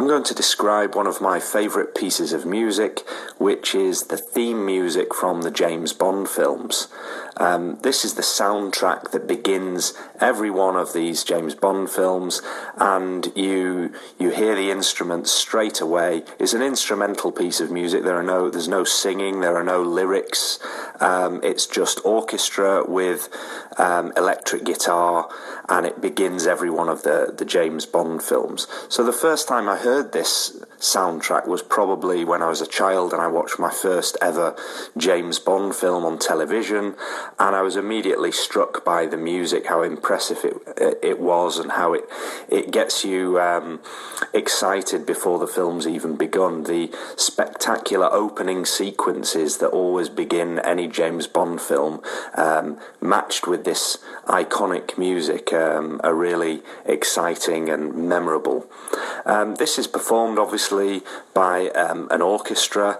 I'm going to describe one of my favourite pieces of music, which is the theme music from the James Bond films. Um, this is the soundtrack that begins every one of these James Bond films, and you you hear the instruments straight away. It's an instrumental piece of music. There are no there's no singing. There are no lyrics. Um, it's just orchestra with um, electric guitar, and it begins every one of the the James Bond films. So the first time I heard this soundtrack was probably when I was a child and I watched my first ever James Bond film on television, and I was immediately struck by the music, how impressive it it was, and how it it gets you um, excited before the film's even begun. The spectacular opening sequences that always begin any James Bond film, um, matched with this iconic music, um, are really exciting and memorable. Um, this is performed obviously by um, an orchestra,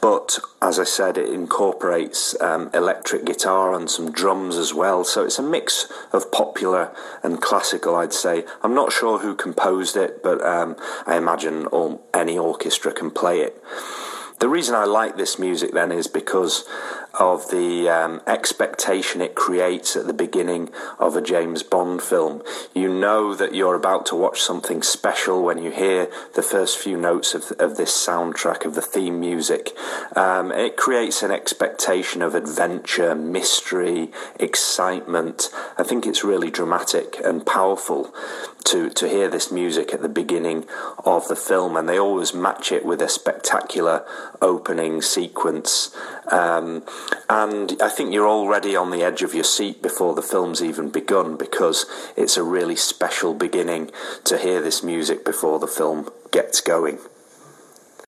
but as I said, it incorporates um, electric guitar and some drums as well. So it's a mix of popular and classical, I'd say. I'm not sure who composed it, but um, I imagine all, any orchestra can play it. The reason I like this music then is because of the um, expectation it creates at the beginning of a James Bond film. You know that you're about to watch something special when you hear the first few notes of, of this soundtrack, of the theme music. Um, it creates an expectation of adventure, mystery, excitement. I think it's really dramatic and powerful to, to hear this music at the beginning of the film, and they always match it with a spectacular opening sequence. Um, and I think you're already on the edge of your seat before the film's even begun because it's a really special beginning to hear this music before the film gets going.